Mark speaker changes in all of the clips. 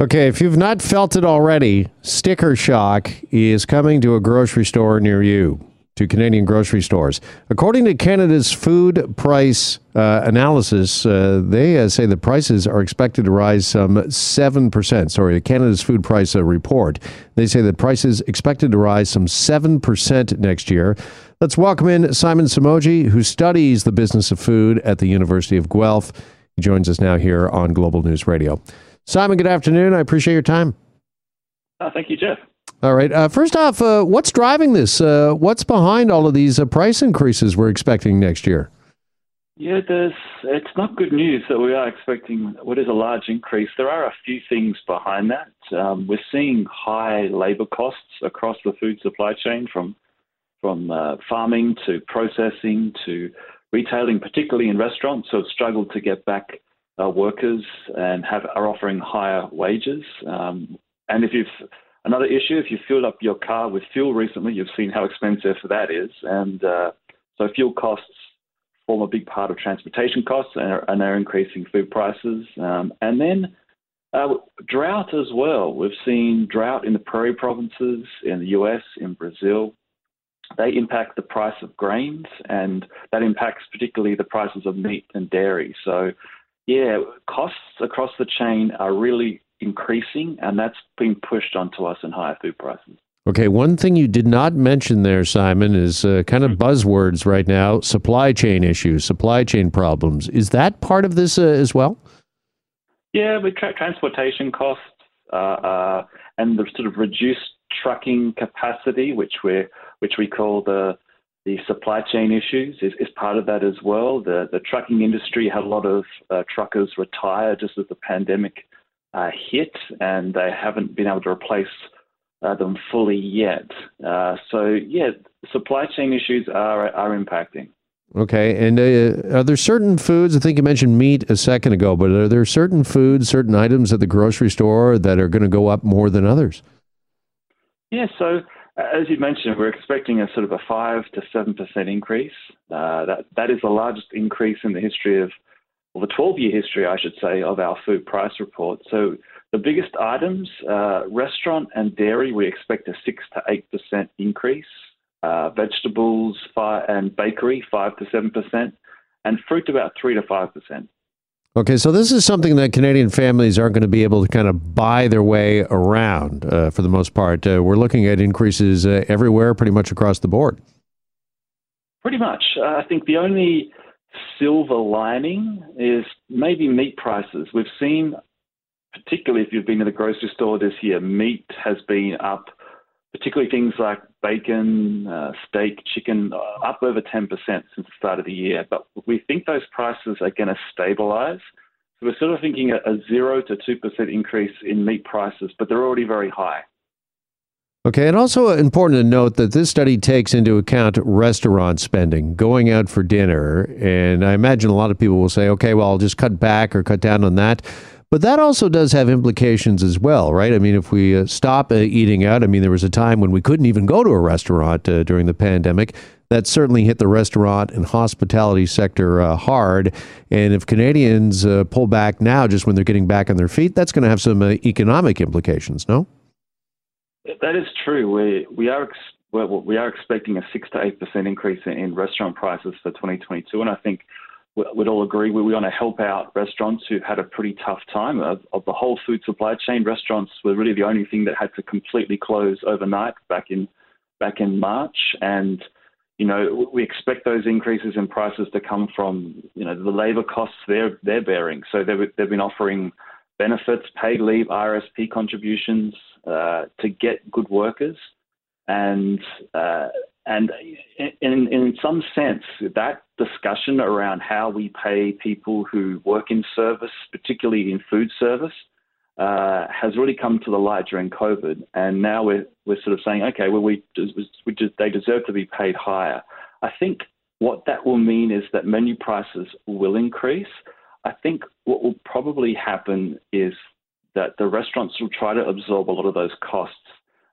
Speaker 1: Okay, if you've not felt it already, sticker shock is coming to a grocery store near you, to Canadian grocery stores. According to Canada's food price uh, analysis, uh, they uh, say the prices are expected to rise some 7%. Sorry, Canada's food price uh, report. They say that prices expected to rise some 7% next year. Let's welcome in Simon Somogyi, who studies the business of food at the University of Guelph. He joins us now here on Global News Radio. Simon, good afternoon. I appreciate your time.
Speaker 2: Uh, thank you, Jeff.
Speaker 1: All right. Uh, first off, uh, what's driving this? Uh, what's behind all of these uh, price increases we're expecting next year?
Speaker 2: Yeah, there's. It's not good news that we are expecting what is a large increase. There are a few things behind that. Um, we're seeing high labour costs across the food supply chain, from from uh, farming to processing to retailing, particularly in restaurants, who have struggled to get back uh, workers and have are offering higher wages. Um, and if you've another issue, if you filled up your car with fuel recently, you've seen how expensive that is, and uh, so fuel costs form a big part of transportation costs and are, and are increasing food prices. Um, and then uh, drought as well. We've seen drought in the prairie provinces in the US, in Brazil. They impact the price of grains, and that impacts particularly the prices of meat and dairy. So yeah, costs across the chain are really increasing, and that's being pushed onto us in higher food prices.
Speaker 1: Okay, one thing you did not mention there, Simon, is uh, kind of hmm. buzzwords right now supply chain issues, supply chain problems. Is that part of this uh, as well?
Speaker 2: Yeah, we track transportation costs uh, uh, and the sort of reduced trucking capacity, which we which we call the the supply chain issues is, is part of that as well. The, the trucking industry had a lot of uh, truckers retire just as the pandemic uh, hit, and they haven't been able to replace uh, them fully yet. Uh, so, yeah, supply chain issues are, are impacting.
Speaker 1: Okay, and uh, are there certain foods? I think you mentioned meat a second ago, but are there certain foods, certain items at the grocery store that are going to go up more than others?
Speaker 2: Yeah, so as you mentioned, we're expecting a sort of a five to seven percent increase. Uh, that that is the largest increase in the history of, well, the 12-year history, I should say, of our food price report. So the biggest items, uh, restaurant and dairy, we expect a six to eight percent increase. Uh, vegetables five, and bakery five to seven percent, and fruit about three to five percent.
Speaker 1: Okay, so this is something that Canadian families aren't going to be able to kind of buy their way around uh, for the most part. Uh, we're looking at increases uh, everywhere, pretty much across the board.
Speaker 2: Pretty much. Uh, I think the only silver lining is maybe meat prices. We've seen, particularly if you've been to the grocery store this year, meat has been up particularly things like bacon, uh, steak, chicken, uh, up over 10% since the start of the year. But we think those prices are going to stabilize. So we're sort of thinking a, a 0 to 2% increase in meat prices, but they're already very high.
Speaker 1: Okay, and also important to note that this study takes into account restaurant spending, going out for dinner. And I imagine a lot of people will say, okay, well, I'll just cut back or cut down on that. But that also does have implications as well, right? I mean, if we uh, stop uh, eating out, I mean, there was a time when we couldn't even go to a restaurant uh, during the pandemic. That certainly hit the restaurant and hospitality sector uh, hard. And if Canadians uh, pull back now, just when they're getting back on their feet, that's going to have some uh, economic implications, no?
Speaker 2: That is true. We we are ex- well, we are expecting a six to eight percent increase in restaurant prices for 2022, and I think we'd all agree we want to help out restaurants who've had a pretty tough time. Of, of, the whole food supply chain, restaurants were really the only thing that had to completely close overnight back in back in March, and you know we expect those increases in prices to come from you know the labour costs they're they're bearing. So they've they've been offering benefits, paid leave, RSP contributions uh, to get good workers, and uh, and in, in some sense, that discussion around how we pay people who work in service, particularly in food service, uh, has really come to the light during COVID. And now we're, we're sort of saying, okay, well, we, we they deserve to be paid higher. I think what that will mean is that menu prices will increase. I think what will probably happen is that the restaurants will try to absorb a lot of those costs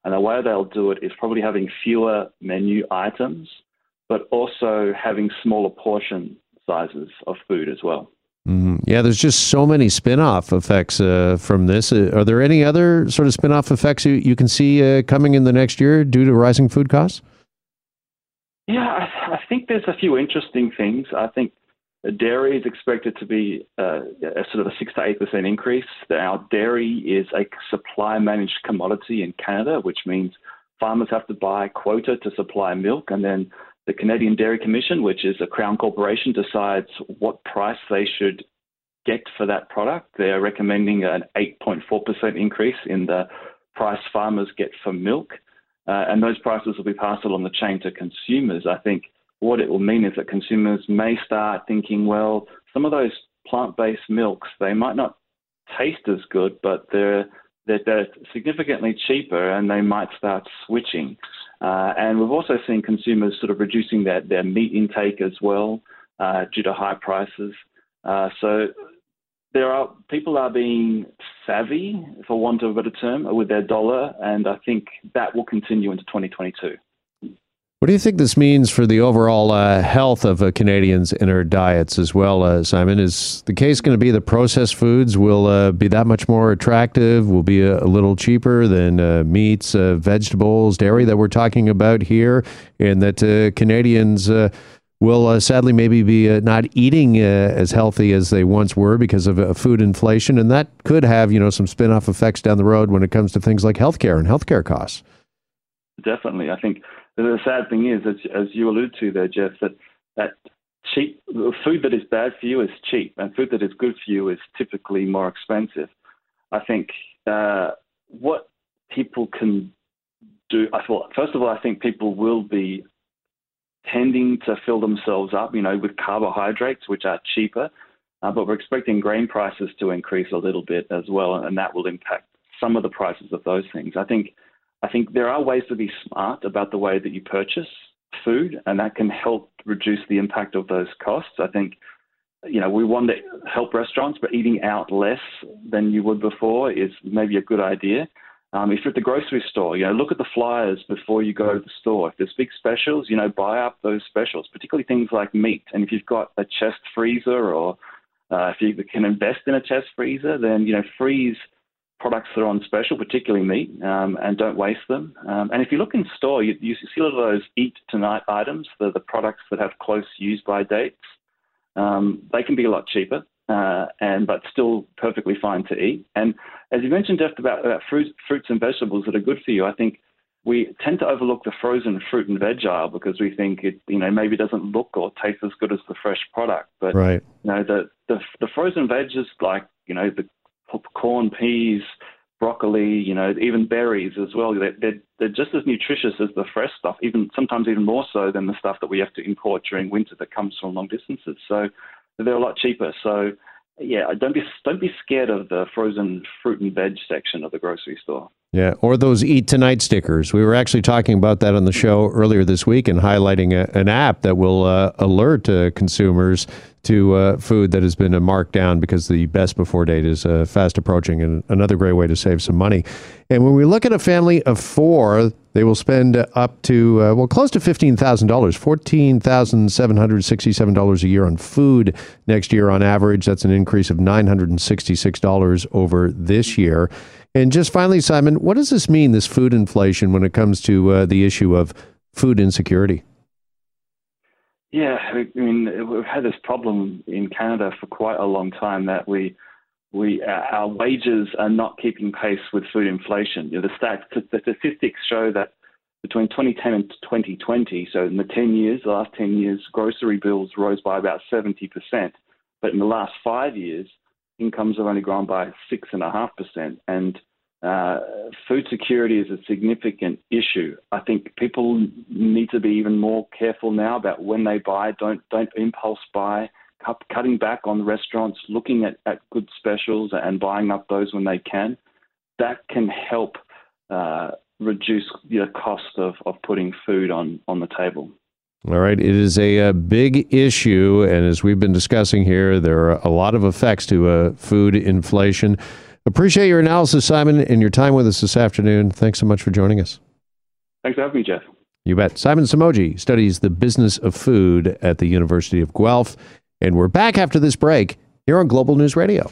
Speaker 2: and the way they'll do it is probably having fewer menu items, but also having smaller portion sizes of food as well.
Speaker 1: Mm-hmm. Yeah, there's just so many spin-off effects uh, from this. Uh, are there any other sort of spin-off effects you, you can see uh, coming in the next year due to rising food costs?
Speaker 2: Yeah, I, I, think there's a few interesting things. I think dairy is expected to be uh, a sort of a six to eight percent increase. Now, dairy is a supply-managed commodity in Canada, which means farmers have to buy quota to supply milk, and then the Canadian Dairy Commission, which is a Crown corporation, decides what price they should get for that product. They are recommending an 8.4% increase in the price farmers get for milk. Uh, and those prices will be passed along the chain to consumers. I think what it will mean is that consumers may start thinking, well, some of those plant based milks, they might not taste as good, but they're, they're, they're significantly cheaper and they might start switching. Uh, and we've also seen consumers sort of reducing their, their meat intake as well uh, due to high prices. Uh, so there are people are being savvy, for want of a better term, with their dollar, and I think that will continue into 2022.
Speaker 1: What do you think this means for the overall uh, health of uh, Canadians in our diets as well, uh, Simon? Is the case going to be the processed foods will uh, be that much more attractive, will be a, a little cheaper than uh, meats, uh, vegetables, dairy that we're talking about here, and that Canadians will sadly maybe be not eating as healthy as they once were because of food inflation, and that could have you know some spin-off effects down the road when it comes to things like healthcare and healthcare costs.
Speaker 2: Definitely, I think the sad thing is, as, as you allude to there, Jeff, that that cheap food that is bad for you is cheap, and food that is good for you is typically more expensive. I think uh, what people can do. I thought, first of all, I think people will be tending to fill themselves up, you know, with carbohydrates, which are cheaper. Uh, but we're expecting grain prices to increase a little bit as well, and that will impact some of the prices of those things. I think I think there are ways to be smart about the way that you purchase food, and that can help reduce the impact of those costs. I think, you know, we want to help restaurants, but eating out less than you would before is maybe a good idea. Um, if you're at the grocery store, you know, look at the flyers before you go to the store. If there's big specials, you know, buy up those specials, particularly things like meat. And if you've got a chest freezer or uh, if you can invest in a chest freezer, then, you know, freeze – products that are on special, particularly meat, um, and don't waste them. Um, and if you look in store, you, you, see a lot of those eat tonight items, the, the products that have close use by dates. Um, they can be a lot cheaper, uh, and but still perfectly fine to eat. And as you mentioned, Jeff, about, about fruit, fruits and vegetables that are good for you, I think we tend to overlook the frozen fruit and veg aisle because we think it, you know, maybe doesn't look or taste as good as the fresh product. But
Speaker 1: right.
Speaker 2: you know, the the, the frozen veg is like you know the corn, peas, broccoli, you know, even berries as well. They're, they're, they're, just as nutritious as the fresh stuff, even sometimes even more so than the stuff that we have to import during winter that comes from long distances. So they're a lot cheaper. So yeah, don't be don't be scared of the frozen fruit and veg section of the grocery store.
Speaker 1: Yeah, or those Eat Tonight stickers. We were actually talking about that on the show earlier this week and highlighting a, an app that will uh, alert uh, consumers to uh, food that has been uh, marked down because the best before date is uh, fast approaching, and another great way to save some money. And when we look at a family of four, they will spend up to uh, well close to fifteen thousand dollars, fourteen thousand seven hundred sixty-seven dollars a year on food next year on average. That's an increase of nine hundred and sixty-six dollars over this year. And just finally, Simon, what does this mean, this food inflation, when it comes to uh, the issue of food insecurity?
Speaker 2: Yeah, I mean, we've had this problem in Canada for quite a long time that we, we our wages are not keeping pace with food inflation. You know, the, stats, the statistics show that between 2010 and 2020, so in the 10 years, the last 10 years, grocery bills rose by about 70%. But in the last five years, incomes have only grown by 6.5%. And uh, food security is a significant issue. I think people need to be even more careful now about when they buy. Don't don't impulse buy. Cut, cutting back on restaurants, looking at, at good specials and buying up those when they can. That can help uh, reduce the cost of, of putting food on, on the table.
Speaker 1: All right. It is a, a, big issue. And as we've been discussing here, there are a lot of effects to uh, food inflation. Appreciate your analysis, Simon, and your time with us this afternoon. Thanks so much for joining us.
Speaker 2: Thanks for having me, Jeff.
Speaker 1: You bet. Simon Somogyi studies the business of food at the University of Guelph. And we're back after this break You're on Global News Radio.